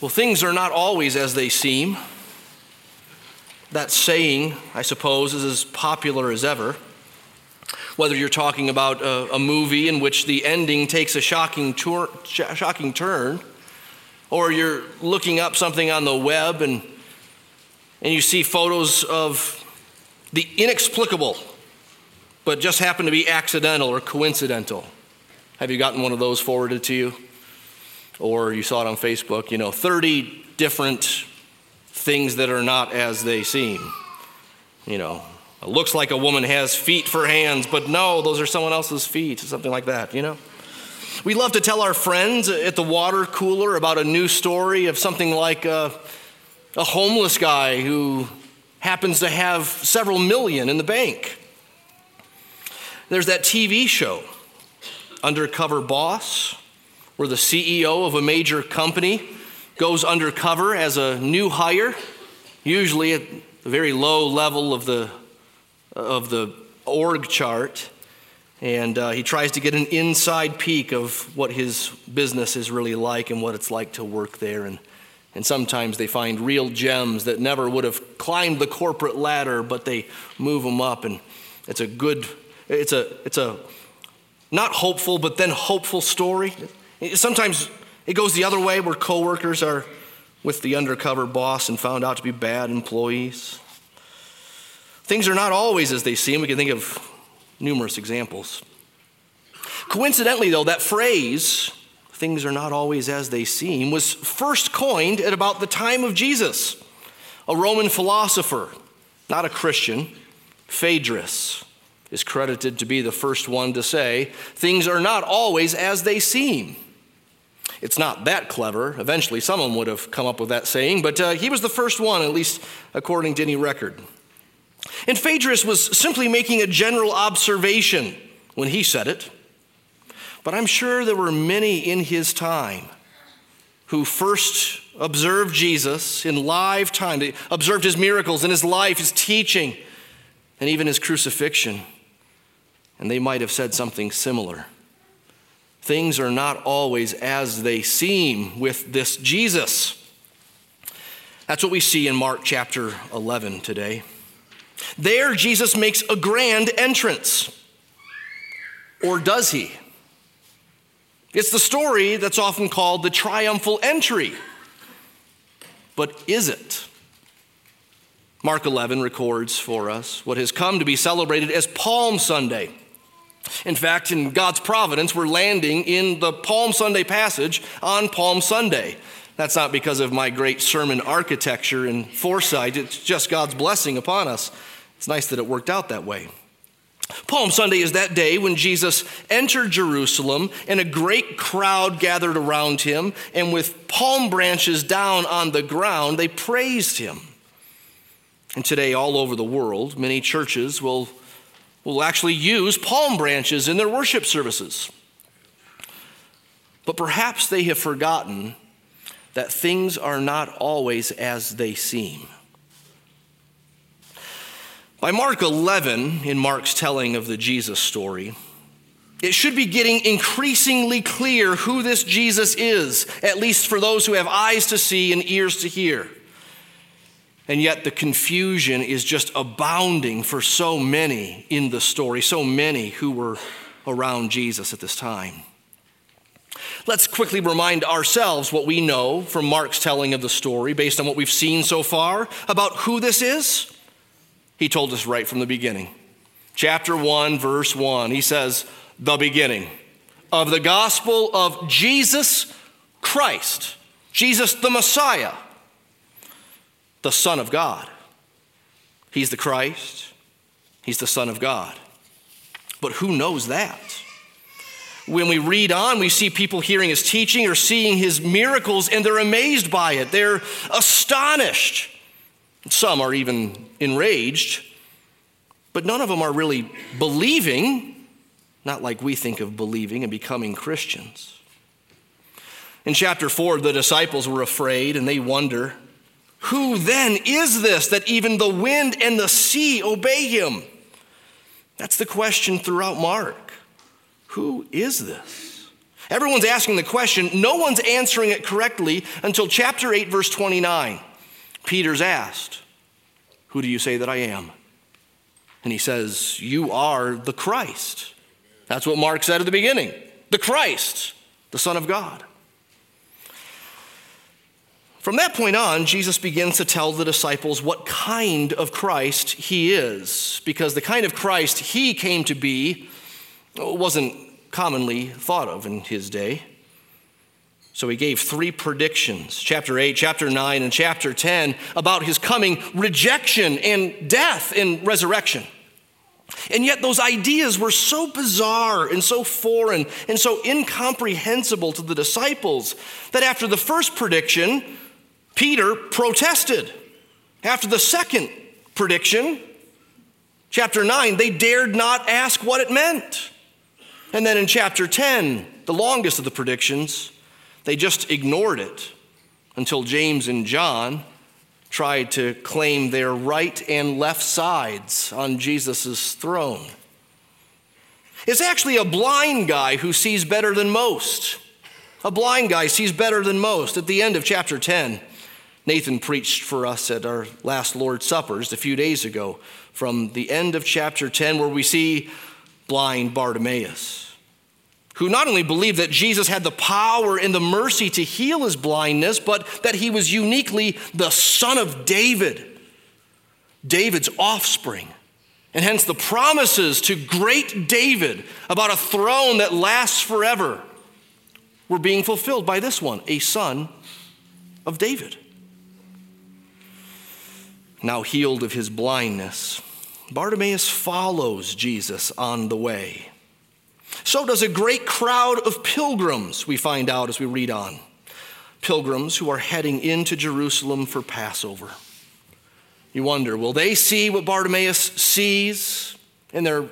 Well, things are not always as they seem. That saying, I suppose, is as popular as ever. Whether you're talking about a, a movie in which the ending takes a shocking, tour, sh- shocking turn, or you're looking up something on the web and, and you see photos of the inexplicable, but just happen to be accidental or coincidental. Have you gotten one of those forwarded to you? Or you saw it on Facebook, you know, 30 different things that are not as they seem. You know, it looks like a woman has feet for hands, but no, those are someone else's feet, something like that, you know? We love to tell our friends at the water cooler about a new story of something like a, a homeless guy who happens to have several million in the bank. There's that TV show, Undercover Boss, where the CEO of a major company goes undercover as a new hire, usually at the very low level of the, of the org chart. And uh, he tries to get an inside peek of what his business is really like and what it's like to work there. And, and sometimes they find real gems that never would have climbed the corporate ladder, but they move them up. And it's a good, it's a, it's a not hopeful, but then hopeful story. Sometimes it goes the other way where coworkers are with the undercover boss and found out to be bad employees. Things are not always as they seem. We can think of numerous examples. Coincidentally, though, that phrase, things are not always as they seem, was first coined at about the time of Jesus. A Roman philosopher, not a Christian, Phaedrus, is credited to be the first one to say, things are not always as they seem. It's not that clever. Eventually, someone would have come up with that saying, but uh, he was the first one, at least according to any record. And Phaedrus was simply making a general observation when he said it. But I'm sure there were many in his time who first observed Jesus in live time. They observed his miracles and his life, his teaching, and even his crucifixion. And they might have said something similar. Things are not always as they seem with this Jesus. That's what we see in Mark chapter 11 today. There, Jesus makes a grand entrance. Or does he? It's the story that's often called the triumphal entry. But is it? Mark 11 records for us what has come to be celebrated as Palm Sunday. In fact, in God's providence, we're landing in the Palm Sunday passage on Palm Sunday. That's not because of my great sermon architecture and foresight, it's just God's blessing upon us. It's nice that it worked out that way. Palm Sunday is that day when Jesus entered Jerusalem and a great crowd gathered around him, and with palm branches down on the ground, they praised him. And today, all over the world, many churches will will actually use palm branches in their worship services. But perhaps they have forgotten that things are not always as they seem. By Mark 11, in Mark's telling of the Jesus story, it should be getting increasingly clear who this Jesus is, at least for those who have eyes to see and ears to hear. And yet the confusion is just abounding for so many in the story, so many who were around Jesus at this time. Let's quickly remind ourselves what we know from Mark's telling of the story based on what we've seen so far about who this is. He told us right from the beginning. Chapter 1, verse 1, he says, The beginning of the gospel of Jesus Christ, Jesus the Messiah the Son of God. He's the Christ, He's the Son of God. But who knows that? When we read on, we see people hearing his teaching or seeing his miracles, and they're amazed by it. They're astonished. Some are even enraged, but none of them are really believing, not like we think of believing and becoming Christians. In chapter 4, the disciples were afraid and they wonder who then is this that even the wind and the sea obey him? That's the question throughout Mark. Who is this? Everyone's asking the question, no one's answering it correctly until chapter 8, verse 29. Peter's asked, Who do you say that I am? And he says, You are the Christ. That's what Mark said at the beginning the Christ, the Son of God. From that point on, Jesus begins to tell the disciples what kind of Christ he is, because the kind of Christ he came to be wasn't commonly thought of in his day. So he gave three predictions, chapter 8, chapter 9, and chapter 10, about his coming rejection and death and resurrection. And yet, those ideas were so bizarre and so foreign and so incomprehensible to the disciples that after the first prediction, Peter protested. After the second prediction, chapter 9, they dared not ask what it meant. And then in chapter 10, the longest of the predictions, they just ignored it until James and John tried to claim their right and left sides on Jesus' throne. It's actually a blind guy who sees better than most. A blind guy sees better than most. At the end of chapter 10, Nathan preached for us at our last Lord's Suppers a few days ago from the end of chapter 10, where we see blind Bartimaeus, who not only believed that Jesus had the power and the mercy to heal his blindness, but that he was uniquely the son of David, David's offspring. And hence the promises to great David about a throne that lasts forever were being fulfilled by this one, a son of David now healed of his blindness, Bartimaeus follows Jesus on the way. So does a great crowd of pilgrims, we find out as we read on. Pilgrims who are heading into Jerusalem for Passover. You wonder, will they see what Bartimaeus sees in their,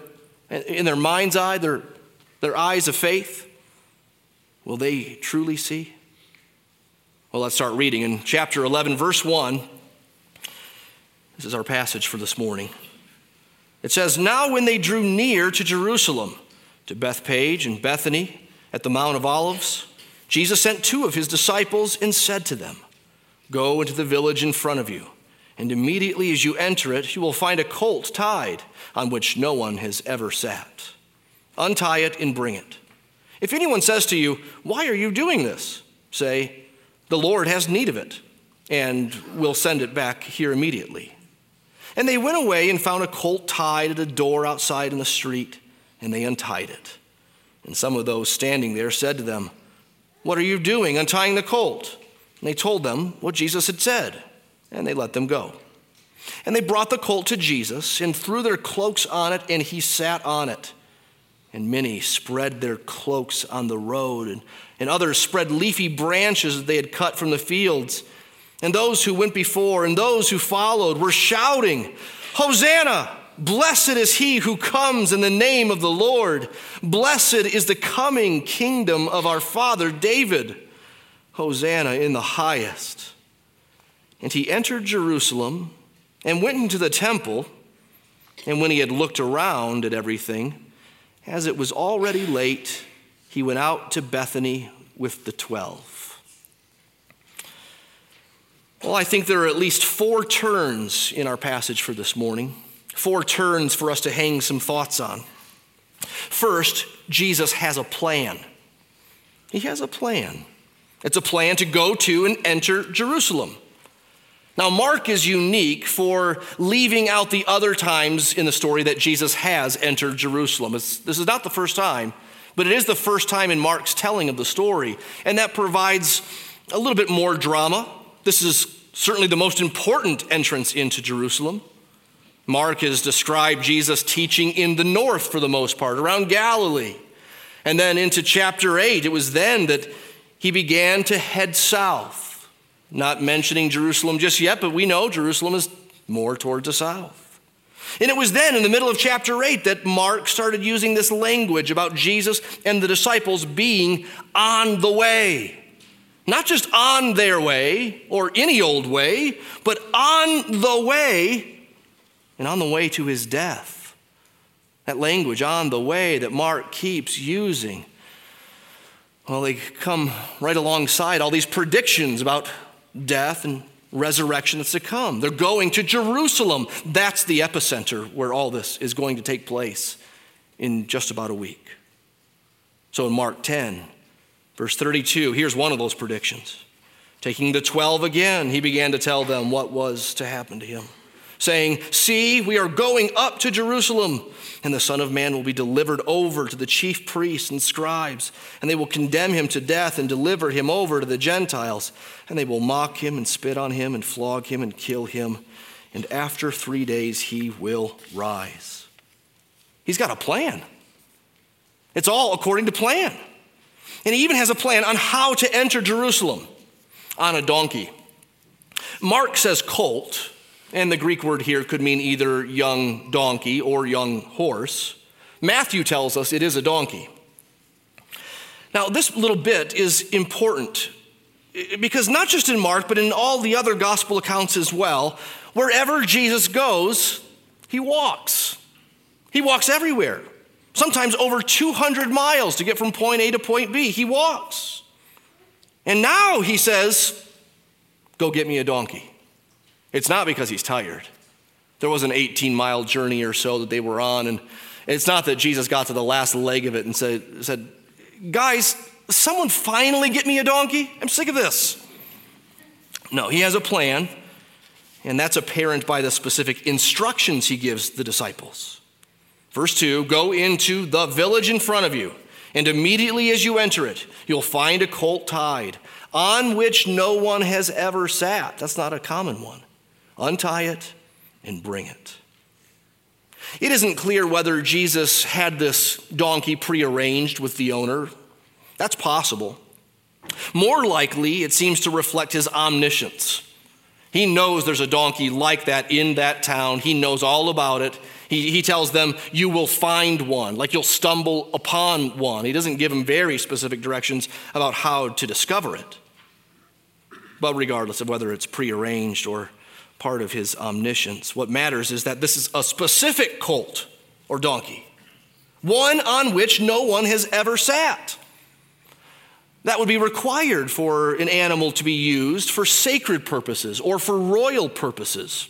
in their mind's eye, their, their eyes of faith? Will they truly see? Well, let's start reading. In chapter 11, verse 1, this is our passage for this morning. It says, Now when they drew near to Jerusalem, to Bethphage and Bethany at the Mount of Olives, Jesus sent two of his disciples and said to them, Go into the village in front of you, and immediately as you enter it, you will find a colt tied on which no one has ever sat. Untie it and bring it. If anyone says to you, Why are you doing this? say, The Lord has need of it, and will send it back here immediately. And they went away and found a colt tied at a door outside in the street, and they untied it. And some of those standing there said to them, What are you doing untying the colt? And they told them what Jesus had said, and they let them go. And they brought the colt to Jesus and threw their cloaks on it, and he sat on it. And many spread their cloaks on the road, and, and others spread leafy branches that they had cut from the fields. And those who went before and those who followed were shouting, Hosanna! Blessed is he who comes in the name of the Lord. Blessed is the coming kingdom of our father David. Hosanna in the highest. And he entered Jerusalem and went into the temple. And when he had looked around at everything, as it was already late, he went out to Bethany with the twelve. Well, I think there are at least four turns in our passage for this morning, four turns for us to hang some thoughts on. First, Jesus has a plan. He has a plan. It's a plan to go to and enter Jerusalem. Now, Mark is unique for leaving out the other times in the story that Jesus has entered Jerusalem. It's, this is not the first time, but it is the first time in Mark's telling of the story. And that provides a little bit more drama, this is certainly the most important entrance into Jerusalem. Mark has described Jesus teaching in the north for the most part, around Galilee. And then into chapter 8, it was then that he began to head south. Not mentioning Jerusalem just yet, but we know Jerusalem is more towards the south. And it was then, in the middle of chapter 8, that Mark started using this language about Jesus and the disciples being on the way. Not just on their way or any old way, but on the way and on the way to his death. That language, on the way, that Mark keeps using. Well, they come right alongside all these predictions about death and resurrection that's to come. They're going to Jerusalem. That's the epicenter where all this is going to take place in just about a week. So in Mark 10, verse 32, here's one of those predictions. Taking the 12 again, he began to tell them what was to happen to him, saying, See, we are going up to Jerusalem and the Son of Man will be delivered over to the chief priests and scribes, and they will condemn him to death and deliver him over to the Gentiles. And they will mock him and spit on him and flog him and kill him. And after three days he will rise. He's got a plan. It's all according to plan. And he even has a plan on how to enter Jerusalem on a donkey. Mark says colt, and the Greek word here could mean either young donkey or young horse. Matthew tells us it is a donkey. Now, this little bit is important because not just in Mark, but in all the other gospel accounts as well, wherever Jesus goes, he walks. He walks everywhere, sometimes over 200 miles to get from point A to point B. He walks. And now he says, Go get me a donkey. It's not because he's tired. There was an 18 mile journey or so that they were on, and it's not that Jesus got to the last leg of it and said, said Guys, someone finally get me a donkey? I'm sick of this. No, he has a plan, and that's apparent by the specific instructions he gives the disciples. Verse 2 Go into the village in front of you, and immediately as you enter it, you'll find a colt tied, on which no one has ever sat. That's not a common one untie it, and bring it. It isn't clear whether Jesus had this donkey prearranged with the owner. That's possible. More likely, it seems to reflect his omniscience. He knows there's a donkey like that in that town. He knows all about it. He, he tells them, You will find one, like you'll stumble upon one. He doesn't give them very specific directions about how to discover it. But regardless of whether it's prearranged or part of his omniscience. What matters is that this is a specific colt or donkey, one on which no one has ever sat. That would be required for an animal to be used for sacred purposes or for royal purposes.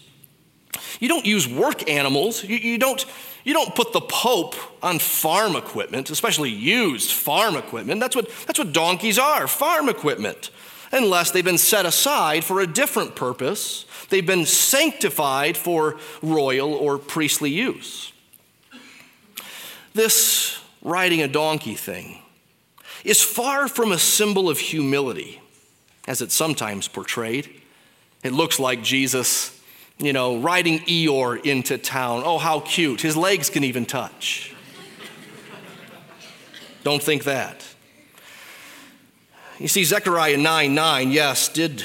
You don't use work animals. You, you, don't, you don't put the Pope on farm equipment, especially used farm equipment. That's what, that's what donkeys are farm equipment, unless they've been set aside for a different purpose They've been sanctified for royal or priestly use. This riding a donkey thing is far from a symbol of humility, as it's sometimes portrayed. It looks like Jesus, you know, riding Eeyore into town. Oh, how cute. His legs can even touch. Don't think that. You see, Zechariah 9 9, yes, did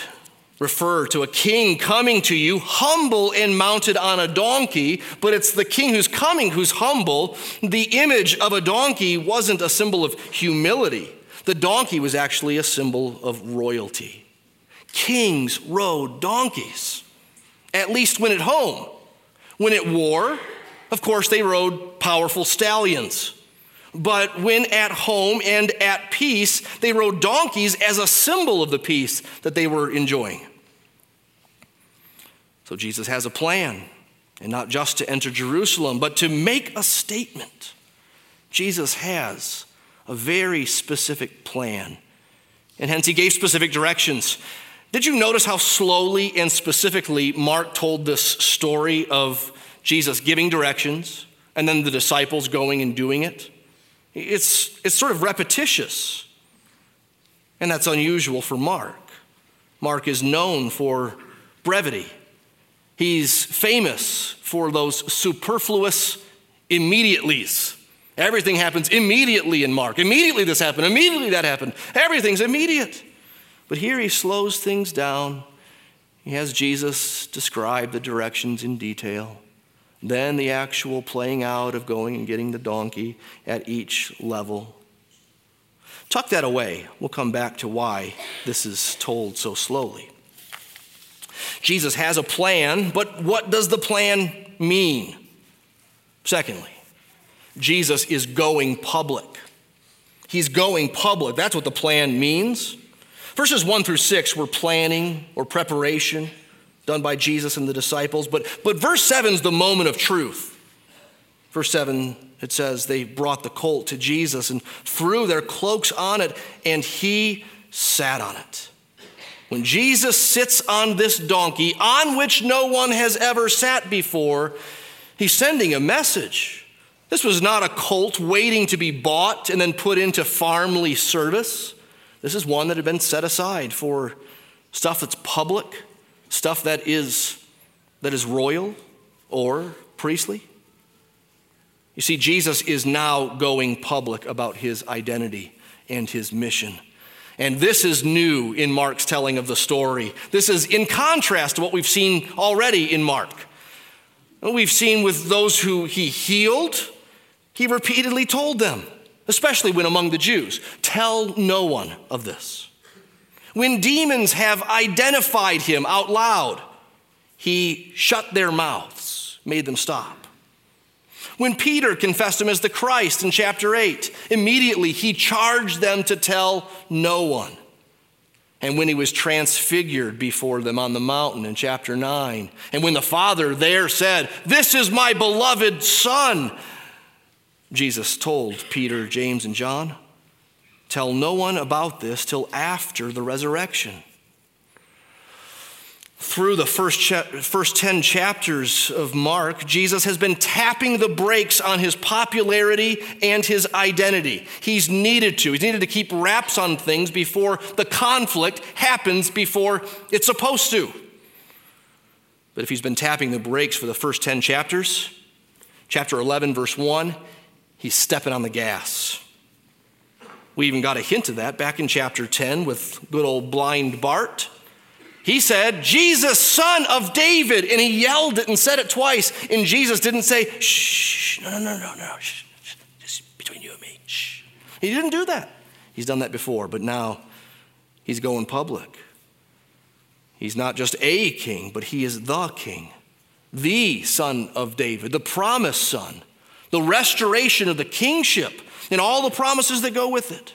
refer to a king coming to you, humble and mounted on a donkey, but it's the king who's coming who's humble. The image of a donkey wasn't a symbol of humility, the donkey was actually a symbol of royalty. Kings rode donkeys, at least when at home. When at war, of course, they rode powerful stallions. But when at home and at peace, they rode donkeys as a symbol of the peace that they were enjoying. So Jesus has a plan, and not just to enter Jerusalem, but to make a statement. Jesus has a very specific plan, and hence he gave specific directions. Did you notice how slowly and specifically Mark told this story of Jesus giving directions and then the disciples going and doing it? It's, it's sort of repetitious, and that's unusual for Mark. Mark is known for brevity He's famous for those superfluous immediatelys. Everything happens immediately in Mark. Immediately this happened, immediately that happened. Everything's immediate. But here he slows things down. He has Jesus describe the directions in detail. Then the actual playing out of going and getting the donkey at each level. Tuck that away. We'll come back to why this is told so slowly. Jesus has a plan, but what does the plan mean? Secondly, Jesus is going public. He's going public. That's what the plan means. Verses 1 through 6 were planning or preparation done by Jesus and the disciples. But, but verse 7 is the moment of truth. Verse 7, it says, They brought the colt to Jesus and threw their cloaks on it, and he sat on it. When Jesus sits on this donkey, on which no one has ever sat before, he's sending a message. This was not a colt waiting to be bought and then put into farmly service. This is one that had been set aside for stuff that's public, stuff that is, that is royal or priestly. You see, Jesus is now going public about his identity and his mission. And this is new in Mark's telling of the story. This is in contrast to what we've seen already in Mark. We've seen with those who he healed, he repeatedly told them, especially when among the Jews, tell no one of this. When demons have identified him out loud, he shut their mouths, made them stop. When Peter confessed him as the Christ in chapter 8, immediately he charged them to tell no one. And when he was transfigured before them on the mountain in chapter 9, and when the Father there said, This is my beloved Son, Jesus told Peter, James, and John, Tell no one about this till after the resurrection through the first, cha- first 10 chapters of Mark, Jesus has been tapping the brakes on his popularity and his identity. He's needed to. He's needed to keep wraps on things before the conflict happens before it's supposed to. But if he's been tapping the brakes for the first 10 chapters, chapter 11, verse 1, he's stepping on the gas. We even got a hint of that back in chapter 10 with good old blind Bart. He said, Jesus, son of David. And he yelled it and said it twice. And Jesus didn't say, shh, no, no, no, no, no, shh, shh, just between you and me, shh. He didn't do that. He's done that before, but now he's going public. He's not just a king, but he is the king, the son of David, the promised son, the restoration of the kingship, and all the promises that go with it.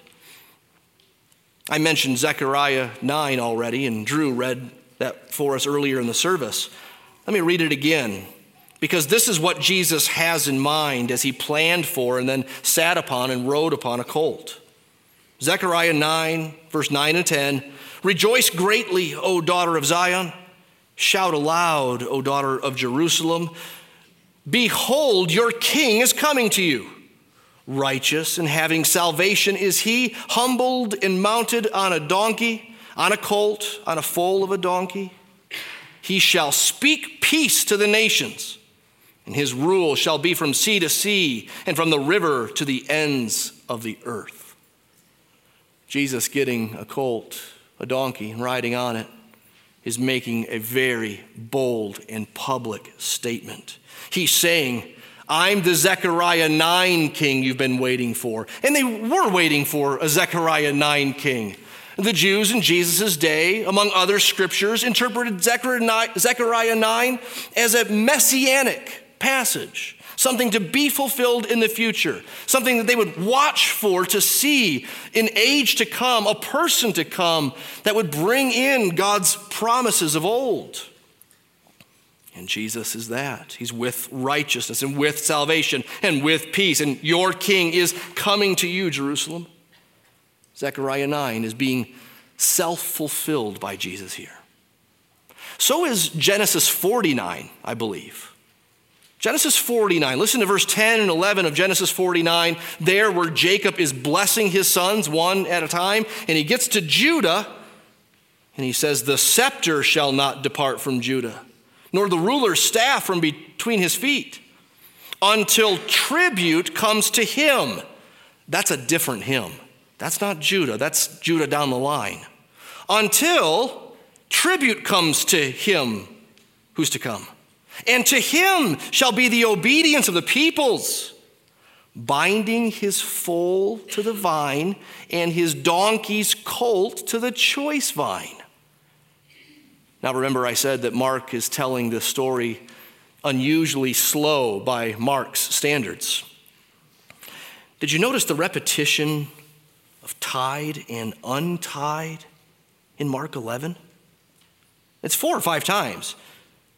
I mentioned Zechariah 9 already, and Drew read that for us earlier in the service. Let me read it again, because this is what Jesus has in mind as he planned for and then sat upon and rode upon a colt. Zechariah 9, verse 9 and 10 Rejoice greatly, O daughter of Zion. Shout aloud, O daughter of Jerusalem. Behold, your king is coming to you righteous and having salvation is he, humbled and mounted on a donkey, on a colt, on a foal of a donkey. He shall speak peace to the nations, and his rule shall be from sea to sea and from the river to the ends of the earth. Jesus getting a colt, a donkey, and riding on it is making a very bold and public statement. He's saying, I'm the Zechariah 9 king you've been waiting for. And they were waiting for a Zechariah 9 king. The Jews in Jesus' day, among other scriptures, interpreted Zechariah 9 as a messianic passage, something to be fulfilled in the future, something that they would watch for to see in age to come, a person to come that would bring in God's promises of old. And Jesus is that. He's with righteousness and with salvation and with peace. And your king is coming to you, Jerusalem. Zechariah 9 is being self fulfilled by Jesus here. So is Genesis 49, I believe. Genesis 49, listen to verse 10 and 11 of Genesis 49, there where Jacob is blessing his sons one at a time, and he gets to Judah, and he says, The scepter shall not depart from Judah nor the ruler's staff from between his feet, until tribute comes to him. That's a different him. That's not Judah, that's Judah down the line. Until tribute comes to him who's to come. And to him shall be the obedience of the peoples, binding his foal to the vine and his donkey's colt to the choice vine. Now, remember, I said that Mark is telling this story unusually slow by Mark's standards. Did you notice the repetition of tied and untied in Mark 11? It's four or five times.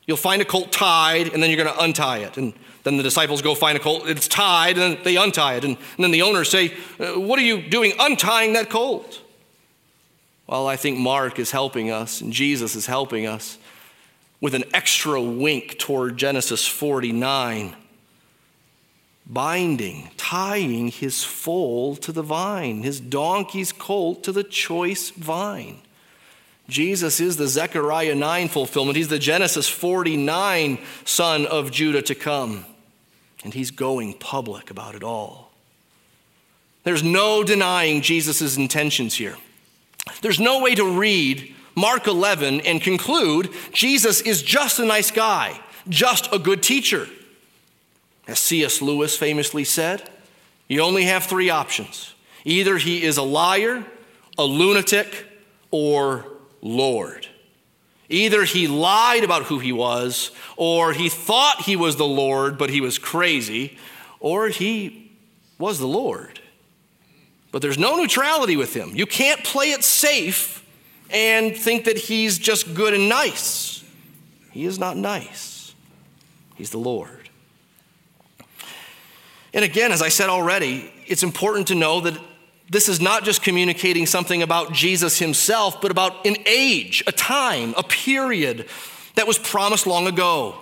You'll find a colt tied, and then you're going to untie it. And then the disciples go find a colt, it's tied, and they untie it. And, and then the owners say, uh, What are you doing untying that colt? Well, I think Mark is helping us, and Jesus is helping us with an extra wink toward Genesis 49 binding, tying his foal to the vine, his donkey's colt to the choice vine. Jesus is the Zechariah 9 fulfillment. He's the Genesis 49 son of Judah to come. And he's going public about it all. There's no denying Jesus' intentions here. There's no way to read Mark 11 and conclude Jesus is just a nice guy, just a good teacher. As C.S. Lewis famously said, you only have three options either he is a liar, a lunatic, or Lord. Either he lied about who he was, or he thought he was the Lord, but he was crazy, or he was the Lord. But there's no neutrality with him. You can't play it safe and think that he's just good and nice. He is not nice, he's the Lord. And again, as I said already, it's important to know that this is not just communicating something about Jesus himself, but about an age, a time, a period that was promised long ago.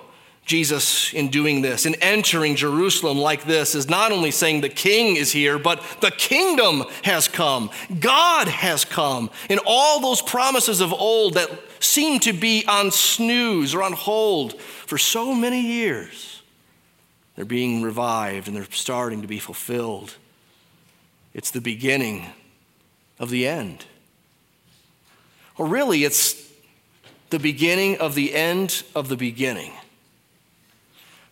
Jesus, in doing this, in entering Jerusalem like this, is not only saying the king is here, but the kingdom has come. God has come. And all those promises of old that seemed to be on snooze or on hold for so many years, they're being revived and they're starting to be fulfilled. It's the beginning of the end. Or really, it's the beginning of the end of the beginning.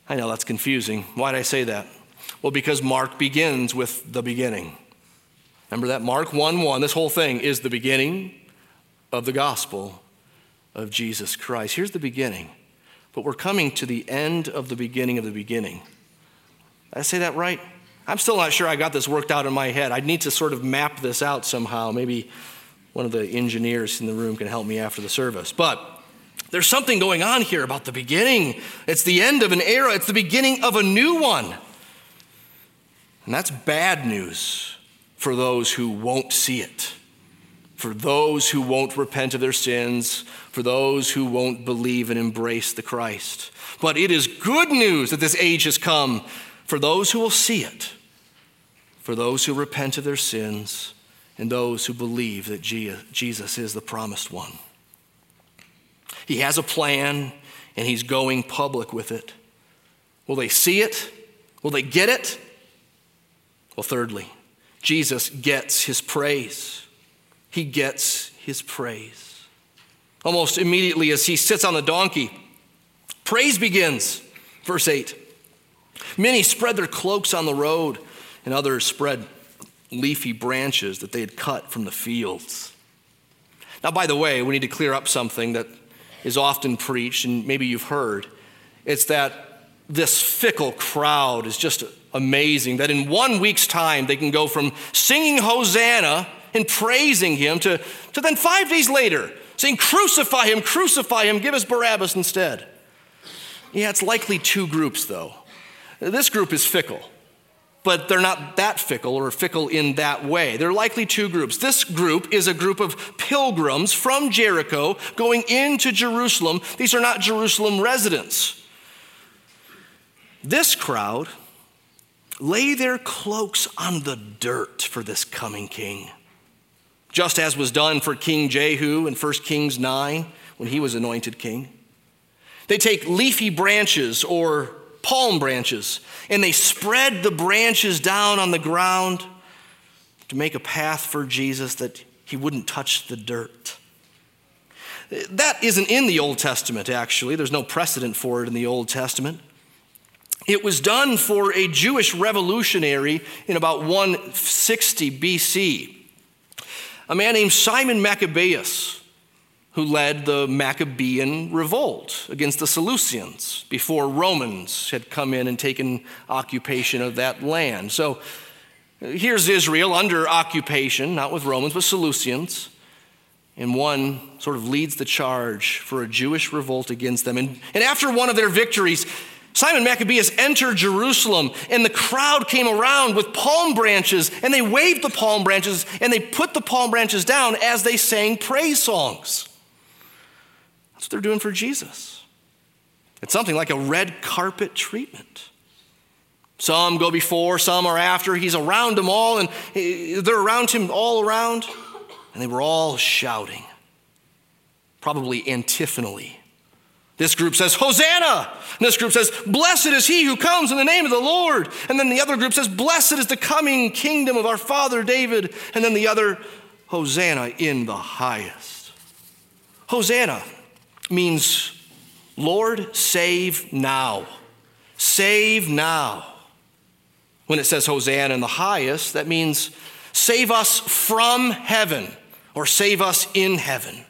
I know that's confusing. Why did I say that? Well, because Mark begins with the beginning. Remember that? Mark 1 1, this whole thing is the beginning of the gospel of Jesus Christ. Here's the beginning, but we're coming to the end of the beginning of the beginning. Did I say that right? I'm still not sure I got this worked out in my head. I need to sort of map this out somehow. Maybe one of the engineers in the room can help me after the service. But there's something going on here about the beginning. It's the end of an era, it's the beginning of a new one. And that's bad news for those who won't see it, for those who won't repent of their sins, for those who won't believe and embrace the Christ. But it is good news that this age has come for those who will see it, for those who repent of their sins, and those who believe that Jesus is the promised one. He has a plan and he's going public with it. Will they see it? Will they get it? Well, thirdly, Jesus gets his praise. He gets his praise. Almost immediately as he sits on the donkey, praise begins. Verse 8 Many spread their cloaks on the road, and others spread leafy branches that they had cut from the fields. Now, by the way, we need to clear up something that is often preached, and maybe you've heard. It's that this fickle crowd is just amazing, that in one week's time they can go from singing Hosanna and praising him to, to then five days later saying, Crucify him, crucify him, give us Barabbas instead. Yeah, it's likely two groups, though. This group is fickle, but they're not that fickle or fickle in that way. They're likely two groups. This group is a group of pilgrims from Jericho going into Jerusalem. These are not Jerusalem residents. This crowd lay their cloaks on the dirt for this coming king, just as was done for King Jehu in 1 Kings 9 when he was anointed king. They take leafy branches or palm branches, and they spread the branches down on the ground to make a path for Jesus that he wouldn't touch the dirt. That isn't in the Old Testament, actually. There's no precedent for it in the Old Testament. It was done for a Jewish revolutionary in about 160 BC. A man named Simon Maccabeus who led the Maccabean revolt against the Seleucians before Romans had come in and taken occupation of that land. So Here's Israel under occupation, not with Romans, but Seleucians. And one sort of leads the charge for a Jewish revolt against them. And, and after one of their victories, Simon Maccabeus entered Jerusalem, and the crowd came around with palm branches, and they waved the palm branches, and they put the palm branches down as they sang praise songs. That's what they're doing for Jesus. It's something like a red carpet treatment. Some go before, some are after. He's around them all, and they're around him all around. And they were all shouting, probably antiphonally. This group says, Hosanna! And this group says, Blessed is he who comes in the name of the Lord. And then the other group says, Blessed is the coming kingdom of our father David. And then the other, Hosanna in the highest. Hosanna means, Lord, save now. Save now. When it says Hosanna in the highest, that means save us from heaven or save us in heaven.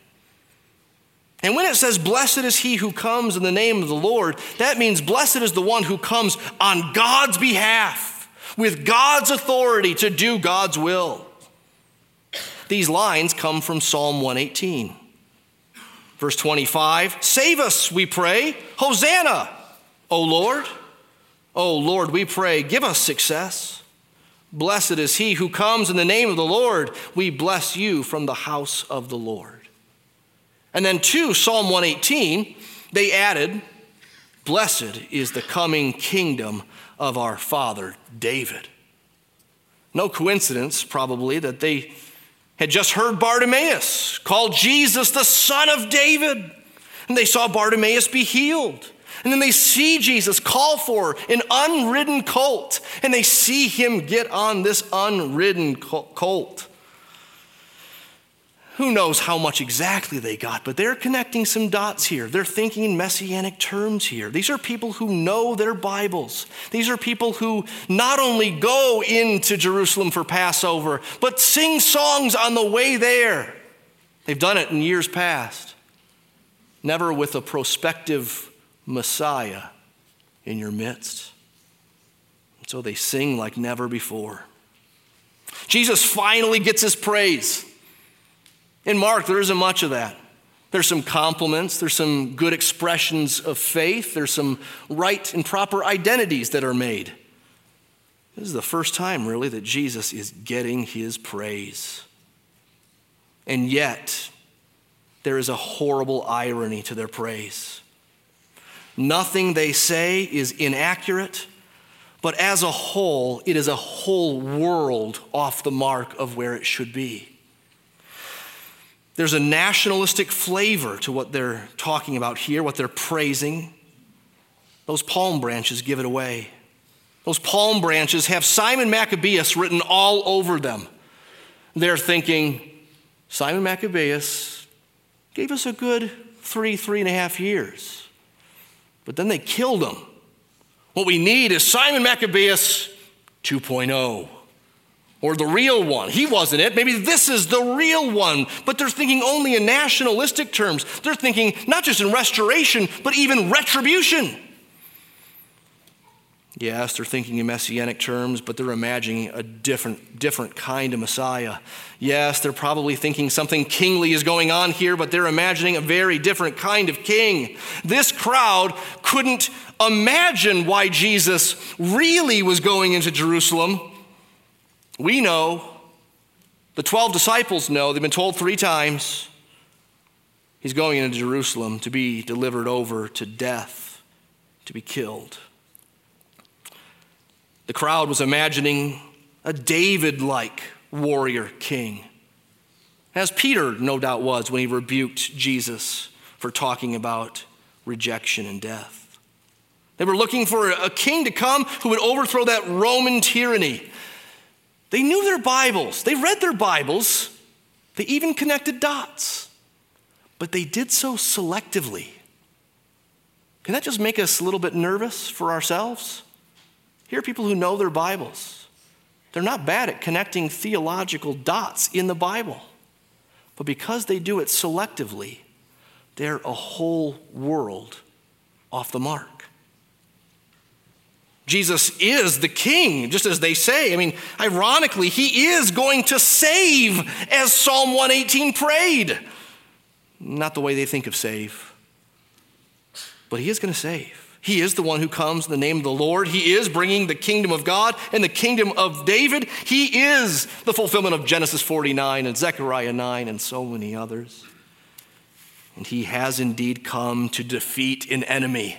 And when it says, Blessed is he who comes in the name of the Lord, that means blessed is the one who comes on God's behalf, with God's authority to do God's will. These lines come from Psalm 118. Verse 25 Save us, we pray. Hosanna, O Lord. O Lord, we pray, give us success. Blessed is he who comes in the name of the Lord. We bless you from the house of the Lord. And then to Psalm 118, they added, Blessed is the coming kingdom of our father David. No coincidence, probably, that they had just heard Bartimaeus call Jesus the son of David, and they saw Bartimaeus be healed. And then they see Jesus call for an unridden colt, and they see him get on this unridden colt. Who knows how much exactly they got, but they're connecting some dots here. They're thinking in messianic terms here. These are people who know their Bibles. These are people who not only go into Jerusalem for Passover, but sing songs on the way there. They've done it in years past, never with a prospective Messiah in your midst. So they sing like never before. Jesus finally gets his praise. In Mark, there isn't much of that. There's some compliments, there's some good expressions of faith, there's some right and proper identities that are made. This is the first time, really, that Jesus is getting his praise. And yet, there is a horrible irony to their praise. Nothing they say is inaccurate, but as a whole, it is a whole world off the mark of where it should be. There's a nationalistic flavor to what they're talking about here, what they're praising. Those palm branches give it away. Those palm branches have Simon Maccabeus written all over them. They're thinking, Simon Maccabeus gave us a good three, three and a half years. But then they killed him. What we need is Simon Maccabeus 2.0 or the real one. He wasn't it. Maybe this is the real one. But they're thinking only in nationalistic terms. They're thinking not just in restoration, but even retribution. Yes, they're thinking in messianic terms, but they're imagining a different, different kind of Messiah. Yes, they're probably thinking something kingly is going on here, but they're imagining a very different kind of king. This crowd couldn't imagine why Jesus really was going into Jerusalem. We know, the 12 disciples know, they've been told three times he's going into Jerusalem to be delivered over to death, to be killed. The crowd was imagining a David like warrior king, as Peter no doubt was when he rebuked Jesus for talking about rejection and death. They were looking for a king to come who would overthrow that Roman tyranny. They knew their Bibles, they read their Bibles, they even connected dots, but they did so selectively. Can that just make us a little bit nervous for ourselves? Here are people who know their Bibles. They're not bad at connecting theological dots in the Bible. But because they do it selectively, they're a whole world off the mark. Jesus is the king, just as they say. I mean, ironically, he is going to save as Psalm 118 prayed. Not the way they think of save, but he is going to save. He is the one who comes in the name of the Lord. He is bringing the kingdom of God and the kingdom of David. He is the fulfillment of Genesis 49 and Zechariah 9 and so many others. And he has indeed come to defeat an enemy.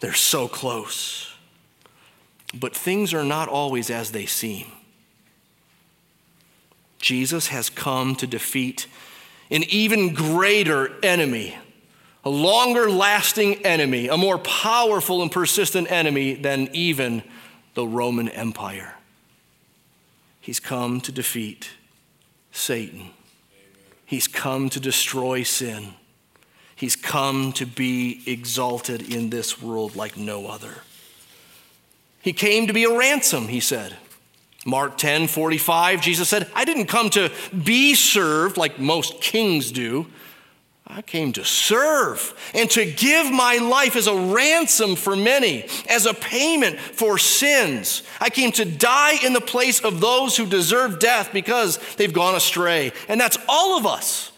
They're so close. But things are not always as they seem. Jesus has come to defeat an even greater enemy, a longer lasting enemy, a more powerful and persistent enemy than even the Roman Empire. He's come to defeat Satan. He's come to destroy sin. He's come to be exalted in this world like no other. He came to be a ransom, he said. Mark 10 45, Jesus said, I didn't come to be served like most kings do. I came to serve and to give my life as a ransom for many, as a payment for sins. I came to die in the place of those who deserve death because they've gone astray. And that's all of us.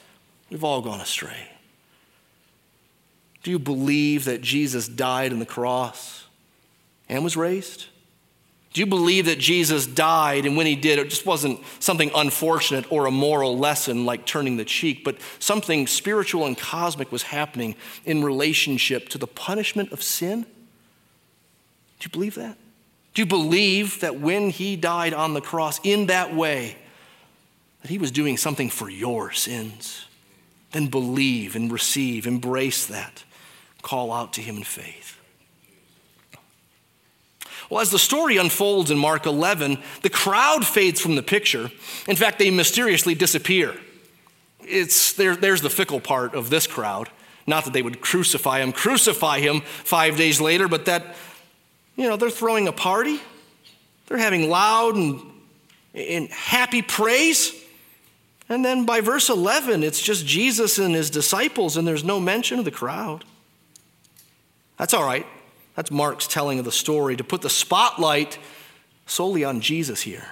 We've all gone astray. Do you believe that Jesus died on the cross and was raised? Do you believe that Jesus died and when he did, it just wasn't something unfortunate or a moral lesson like turning the cheek, but something spiritual and cosmic was happening in relationship to the punishment of sin? Do you believe that? Do you believe that when he died on the cross in that way, that he was doing something for your sins? Then believe and receive, embrace that, call out to him in faith. Well, as the story unfolds in Mark 11, the crowd fades from the picture. In fact, they mysteriously disappear. It's, there, there's the fickle part of this crowd. Not that they would crucify him, crucify him five days later, but that, you know, they're throwing a party. They're having loud and, and happy praise. And then by verse 11, it's just Jesus and his disciples, and there's no mention of the crowd. That's all right. That's Mark's telling of the story to put the spotlight solely on Jesus here.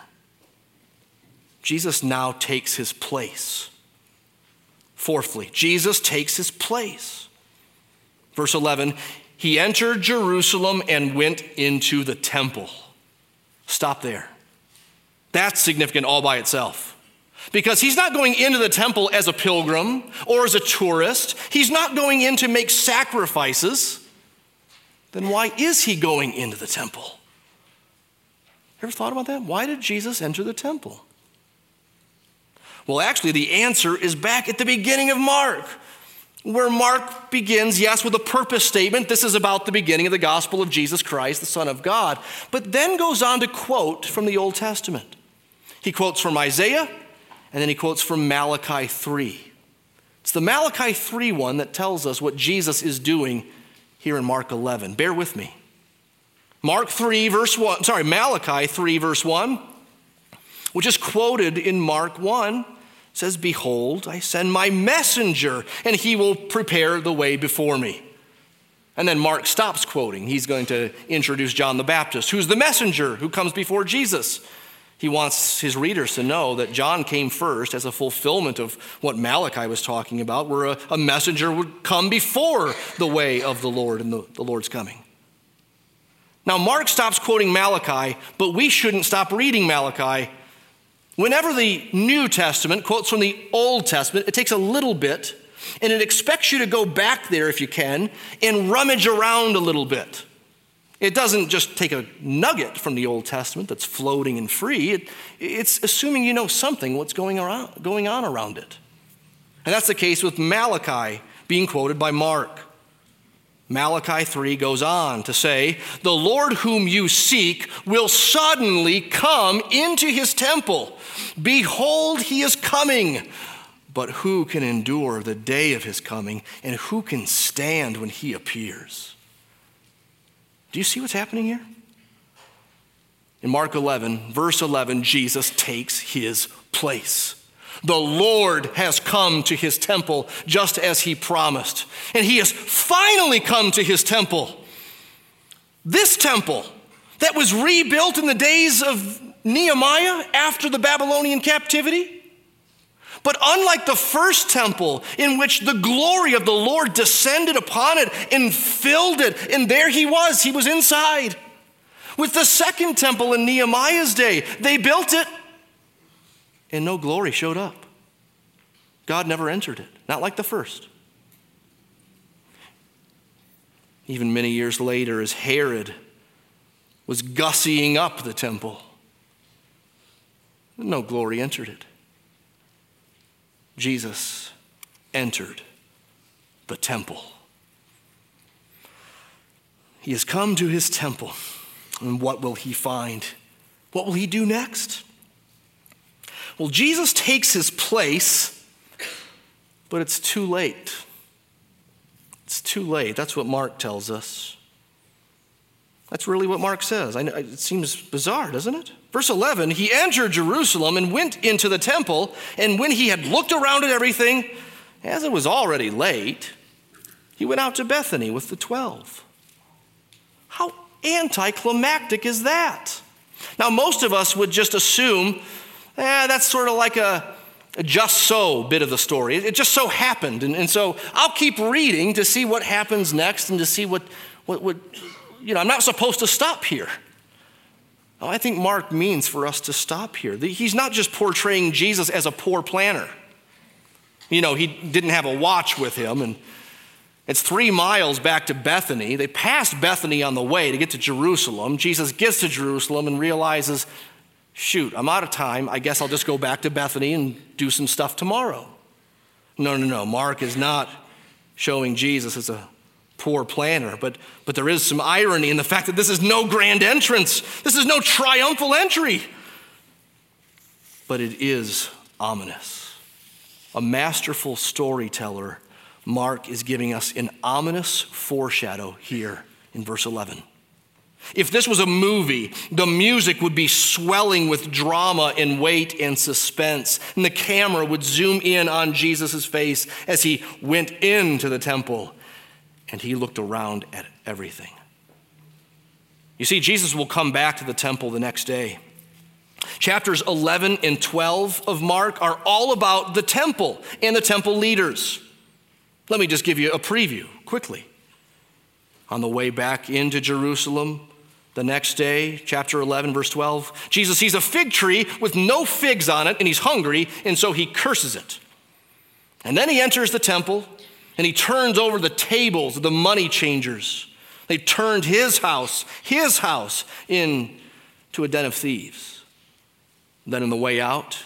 Jesus now takes his place. Fourthly, Jesus takes his place. Verse 11, he entered Jerusalem and went into the temple. Stop there. That's significant all by itself. Because he's not going into the temple as a pilgrim or as a tourist. He's not going in to make sacrifices then why is he going into the temple? Ever thought about that? Why did Jesus enter the temple? Well, actually, the answer is back at the beginning of Mark, where Mark begins, yes, with a purpose statement. This is about the beginning of the gospel of Jesus Christ, the Son of God, but then goes on to quote from the Old Testament. He quotes from Isaiah, and then he quotes from Malachi 3. It's the Malachi 3 one that tells us what Jesus is doing here in Mark 11. Bear with me. Mark 3, verse 1, sorry, Malachi 3, verse 1, which is quoted in Mark 1, says, Behold, I send my messenger, and he will prepare the way before me. And then Mark stops quoting. He's going to introduce John the Baptist, who's the messenger who comes before Jesus. He wants his readers to know that John came first as a fulfillment of what Malachi was talking about, where a, a messenger would come before the way of the Lord and the, the Lord's coming. Now, Mark stops quoting Malachi, but we shouldn't stop reading Malachi. Whenever the New Testament quotes from the Old Testament, it takes a little bit and it expects you to go back there if you can and rummage around a little bit. It doesn't just take a nugget from the Old Testament that's floating and free. It, it's assuming you know something what's going, around, going on around it. And that's the case with Malachi being quoted by Mark. Malachi 3 goes on to say, The Lord whom you seek will suddenly come into his temple. Behold, he is coming. But who can endure the day of his coming, and who can stand when he appears? Do you see what's happening here? In Mark 11, verse 11, Jesus takes his place. The Lord has come to his temple just as he promised. And he has finally come to his temple. This temple that was rebuilt in the days of Nehemiah after the Babylonian captivity. But unlike the first temple, in which the glory of the Lord descended upon it and filled it, and there he was, he was inside. With the second temple in Nehemiah's day, they built it, and no glory showed up. God never entered it, not like the first. Even many years later, as Herod was gussying up the temple, no glory entered it. Jesus entered the temple. He has come to his temple, and what will he find? What will he do next? Well, Jesus takes his place, but it's too late. It's too late. That's what Mark tells us. That's really what Mark says. Know, it seems bizarre, doesn't it? Verse 11 He entered Jerusalem and went into the temple, and when he had looked around at everything, as it was already late, he went out to Bethany with the twelve. How anticlimactic is that? Now, most of us would just assume, eh, that's sort of like a, a, just so bit of the story. It, just so happened. And, and, so I'll keep reading to see what happens next and to see what, what, what you know, I'm not supposed to stop here. Oh, I think Mark means for us to stop here. He's not just portraying Jesus as a poor planner. You know, he didn't have a watch with him, and it's three miles back to Bethany. They passed Bethany on the way to get to Jerusalem. Jesus gets to Jerusalem and realizes, shoot, I'm out of time. I guess I'll just go back to Bethany and do some stuff tomorrow. No, no, no. Mark is not showing Jesus as a poor planner. But, but there is some irony in the fact that this is no grand entrance, this is no triumphal entry. But it is ominous. A masterful storyteller, Mark is giving us an ominous foreshadow here in verse 11. If this was a movie, the music would be swelling with drama and weight and suspense, and the camera would zoom in on Jesus' face as he went into the temple and he looked around at everything. You see, Jesus will come back to the temple the next day. Chapters 11 and 12 of Mark are all about the temple and the temple leaders. Let me just give you a preview quickly. On the way back into Jerusalem, the next day, chapter 11, verse 12, Jesus sees a fig tree with no figs on it, and he's hungry, and so he curses it. And then he enters the temple and he turns over the tables of the money changers. They turned his house, his house, into a den of thieves. Then, on the way out,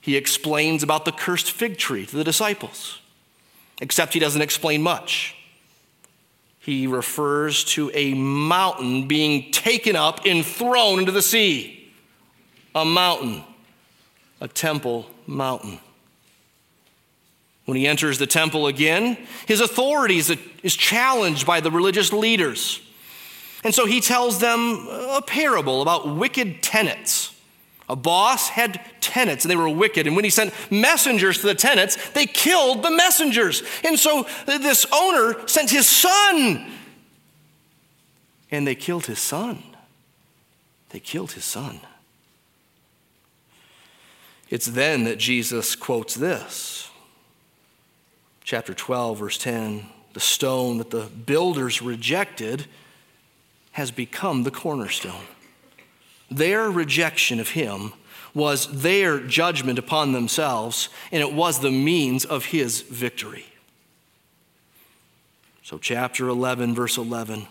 he explains about the cursed fig tree to the disciples, except he doesn't explain much. He refers to a mountain being taken up and thrown into the sea. A mountain, a temple mountain. When he enters the temple again, his authority is challenged by the religious leaders. And so he tells them a parable about wicked tenants. A boss had tenants and they were wicked. And when he sent messengers to the tenants, they killed the messengers. And so this owner sent his son. And they killed his son. They killed his son. It's then that Jesus quotes this chapter 12, verse 10 the stone that the builders rejected has become the cornerstone. Their rejection of him was their judgment upon themselves, and it was the means of his victory. So, chapter 11, verse 11,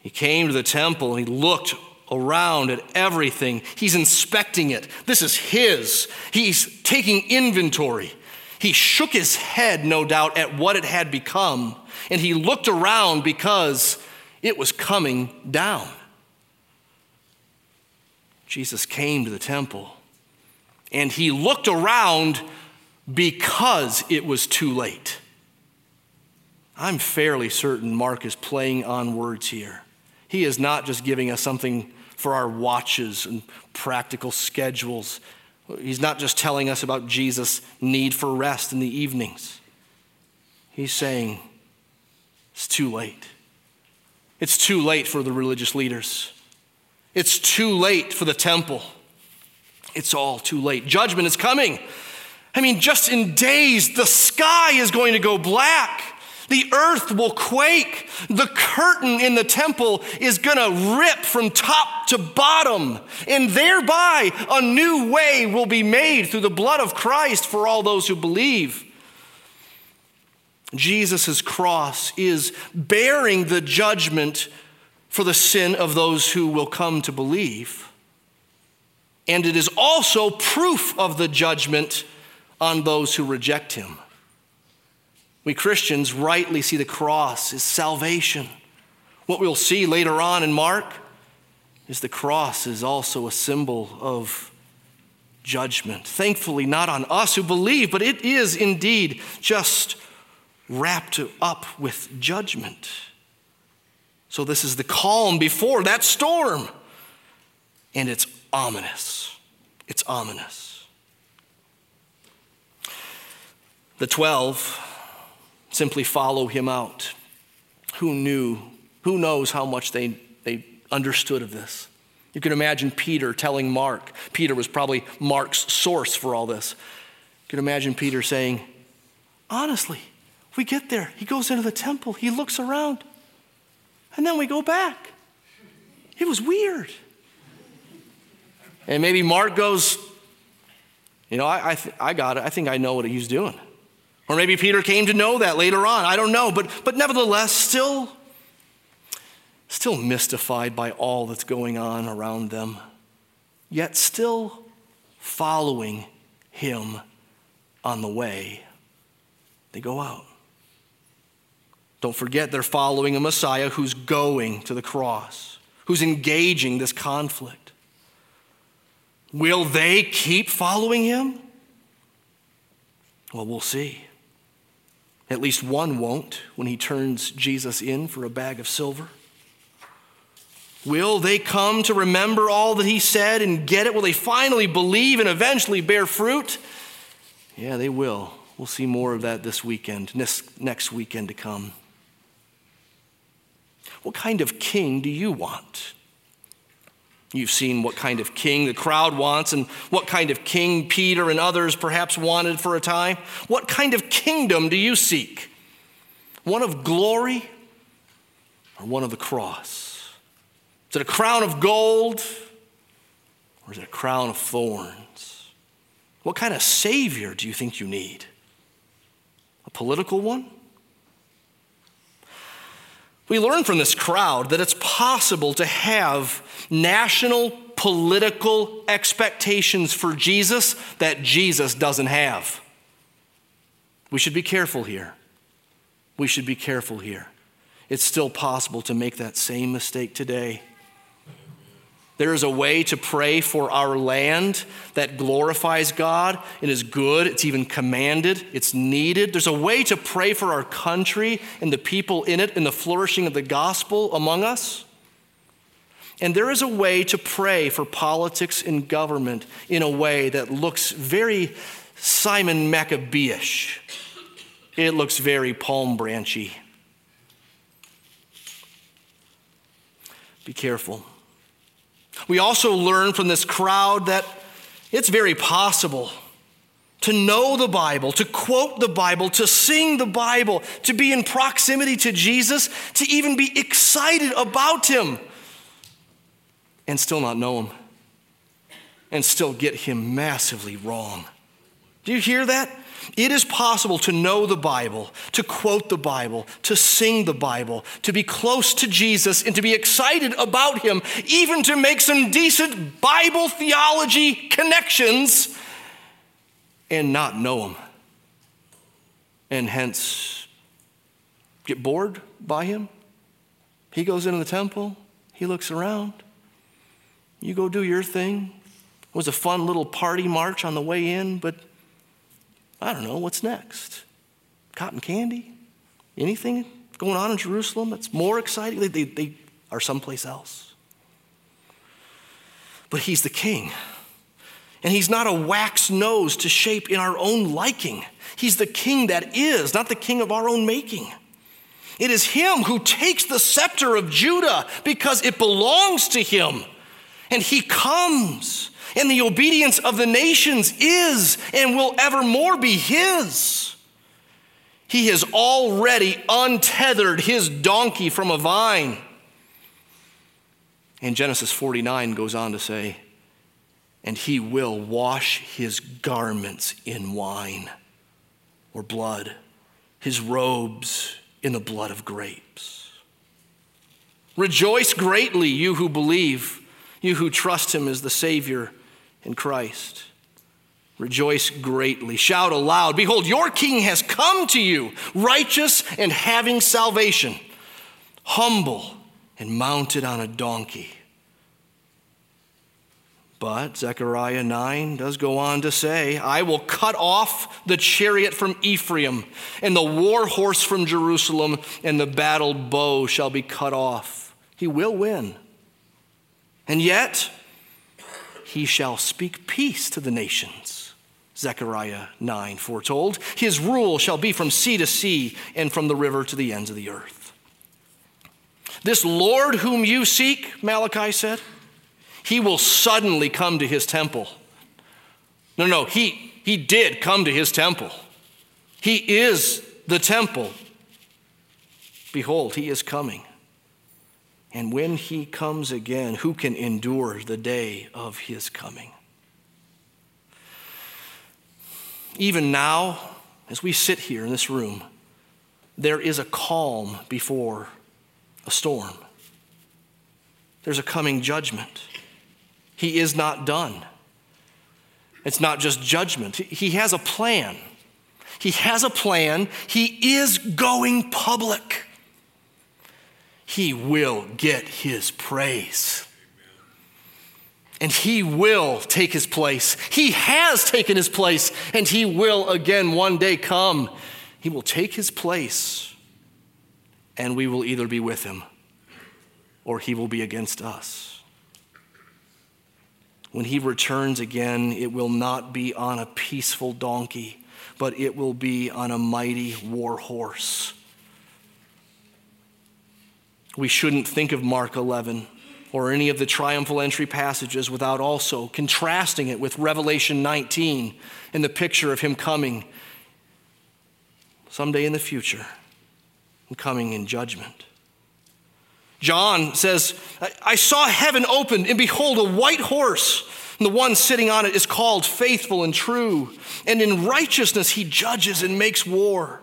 he came to the temple and he looked around at everything. He's inspecting it. This is his. He's taking inventory. He shook his head, no doubt, at what it had become, and he looked around because it was coming down. Jesus came to the temple and he looked around because it was too late. I'm fairly certain Mark is playing on words here. He is not just giving us something for our watches and practical schedules. He's not just telling us about Jesus' need for rest in the evenings. He's saying, it's too late. It's too late for the religious leaders. It's too late for the temple. It's all too late. Judgment is coming. I mean, just in days, the sky is going to go black. The earth will quake. The curtain in the temple is going to rip from top to bottom. And thereby, a new way will be made through the blood of Christ for all those who believe. Jesus' cross is bearing the judgment for the sin of those who will come to believe. And it is also proof of the judgment on those who reject him. We Christians rightly see the cross as salvation. What we'll see later on in Mark is the cross is also a symbol of judgment. Thankfully, not on us who believe, but it is indeed just wrapped up with judgment. So, this is the calm before that storm. And it's ominous. It's ominous. The 12 simply follow him out. Who knew? Who knows how much they, they understood of this? You can imagine Peter telling Mark. Peter was probably Mark's source for all this. You can imagine Peter saying, Honestly, we get there. He goes into the temple, he looks around, and then we go back. It was weird. And maybe Mark goes, You know, I, I, th- I got it. I think I know what he's doing. Or maybe Peter came to know that later on. I don't know. But, but nevertheless, still, still mystified by all that's going on around them, yet still following him on the way. They go out. Don't forget, they're following a Messiah who's going to the cross, who's engaging this conflict. Will they keep following him? Well, we'll see. At least one won't when he turns Jesus in for a bag of silver. Will they come to remember all that he said and get it? Will they finally believe and eventually bear fruit? Yeah, they will. We'll see more of that this weekend, next weekend to come. What kind of king do you want? You've seen what kind of king the crowd wants and what kind of king Peter and others perhaps wanted for a time. What kind of kingdom do you seek? One of glory or one of the cross? Is it a crown of gold or is it a crown of thorns? What kind of savior do you think you need? A political one? We learn from this crowd that it's possible to have national political expectations for Jesus that Jesus doesn't have. We should be careful here. We should be careful here. It's still possible to make that same mistake today. There is a way to pray for our land that glorifies God and is good. It's even commanded, it's needed. There's a way to pray for our country and the people in it and the flourishing of the gospel among us. And there is a way to pray for politics and government in a way that looks very Simon Maccabeeish. It looks very palm branchy. Be careful. We also learn from this crowd that it's very possible to know the Bible, to quote the Bible, to sing the Bible, to be in proximity to Jesus, to even be excited about Him, and still not know Him, and still get Him massively wrong. Do you hear that? It is possible to know the Bible, to quote the Bible, to sing the Bible, to be close to Jesus, and to be excited about Him, even to make some decent Bible theology connections and not know Him. And hence, get bored by Him. He goes into the temple, He looks around. You go do your thing. It was a fun little party march on the way in, but I don't know, what's next? Cotton candy? Anything going on in Jerusalem that's more exciting? They, they, they are someplace else. But he's the king. And he's not a wax nose to shape in our own liking. He's the king that is, not the king of our own making. It is him who takes the scepter of Judah because it belongs to him. And he comes, and the obedience of the nations is and will evermore be his. He has already untethered his donkey from a vine. And Genesis 49 goes on to say, and he will wash his garments in wine or blood, his robes in the blood of grapes. Rejoice greatly, you who believe, you who trust him as the Savior in Christ. Rejoice greatly. Shout aloud. Behold, your king has come to you, righteous and having salvation, humble and mounted on a donkey. But Zechariah 9 does go on to say, I will cut off the chariot from Ephraim, and the war horse from Jerusalem, and the battle bow shall be cut off. He will win. And yet, he shall speak peace to the nations. Zechariah 9 foretold. His rule shall be from sea to sea and from the river to the ends of the earth. This Lord whom you seek, Malachi said, he will suddenly come to his temple. No, no, he, he did come to his temple. He is the temple. Behold, he is coming. And when he comes again, who can endure the day of his coming? Even now, as we sit here in this room, there is a calm before a storm. There's a coming judgment. He is not done. It's not just judgment, He has a plan. He has a plan. He is going public he will get his praise. And he will take his place. He has taken his place, and he will again one day come. He will take his place, and we will either be with him or he will be against us. When he returns again, it will not be on a peaceful donkey, but it will be on a mighty war horse we shouldn't think of Mark 11 or any of the triumphal entry passages without also contrasting it with Revelation 19 and the picture of him coming someday in the future and coming in judgment. John says, I saw heaven opened, and behold, a white horse. And the one sitting on it is called faithful and true. And in righteousness he judges and makes war.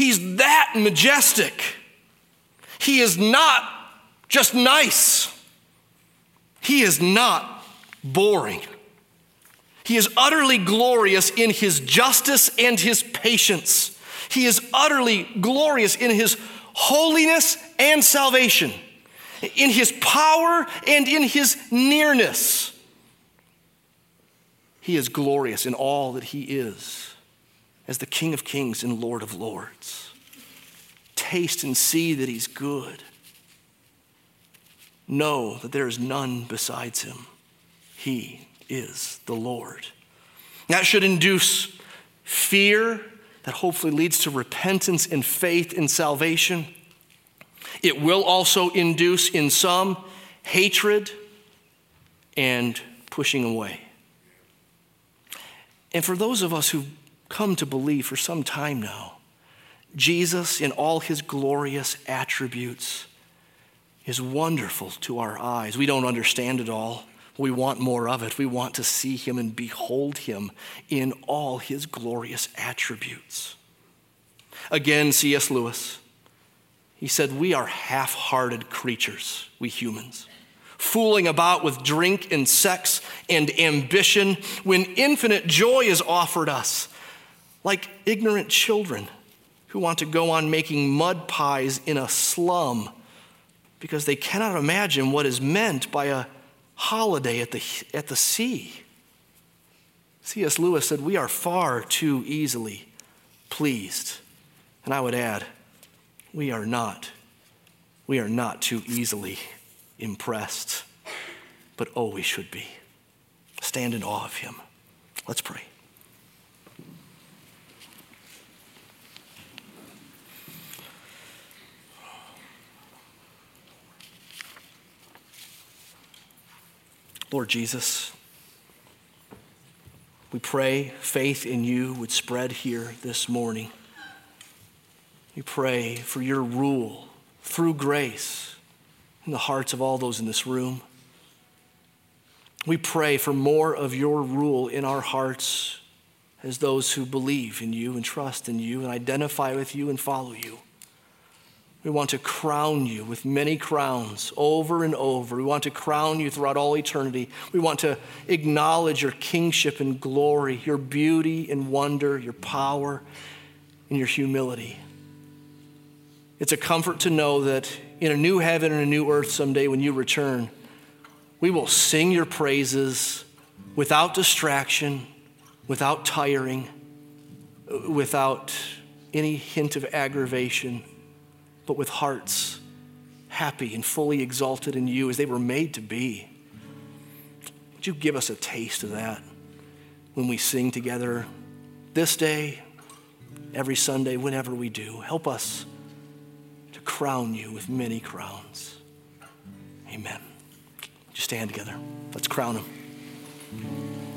He's that majestic. He is not just nice, He is not boring. He is utterly glorious in His justice and His patience. He is utterly glorious in His holiness and salvation, in His power and in His nearness. He is glorious in all that He is as the King of Kings and Lord of Lords. Taste and see that He's good. Know that there is none besides Him. He is the Lord. That should induce fear that hopefully leads to repentance and faith in salvation. It will also induce in some hatred and pushing away. And for those of us who come to believe for some time now. Jesus, in all his glorious attributes, is wonderful to our eyes. We don't understand it all. We want more of it. We want to see him and behold him in all his glorious attributes. Again, C.S. Lewis, he said, We are half hearted creatures, we humans, fooling about with drink and sex and ambition when infinite joy is offered us, like ignorant children who want to go on making mud pies in a slum because they cannot imagine what is meant by a holiday at the, at the sea. C.S. Lewis said, We are far too easily pleased. And I would add, we are not. We are not too easily impressed, but oh, we should be. Stand in awe of him. Let's pray. Lord Jesus, we pray faith in you would spread here this morning. We pray for your rule through grace in the hearts of all those in this room. We pray for more of your rule in our hearts as those who believe in you and trust in you and identify with you and follow you. We want to crown you with many crowns over and over. We want to crown you throughout all eternity. We want to acknowledge your kingship and glory, your beauty and wonder, your power and your humility. It's a comfort to know that in a new heaven and a new earth someday when you return, we will sing your praises without distraction, without tiring, without any hint of aggravation but with hearts happy and fully exalted in you as they were made to be. Would you give us a taste of that when we sing together this day, every Sunday, whenever we do? Help us to crown you with many crowns. Amen. Just stand together. Let's crown him.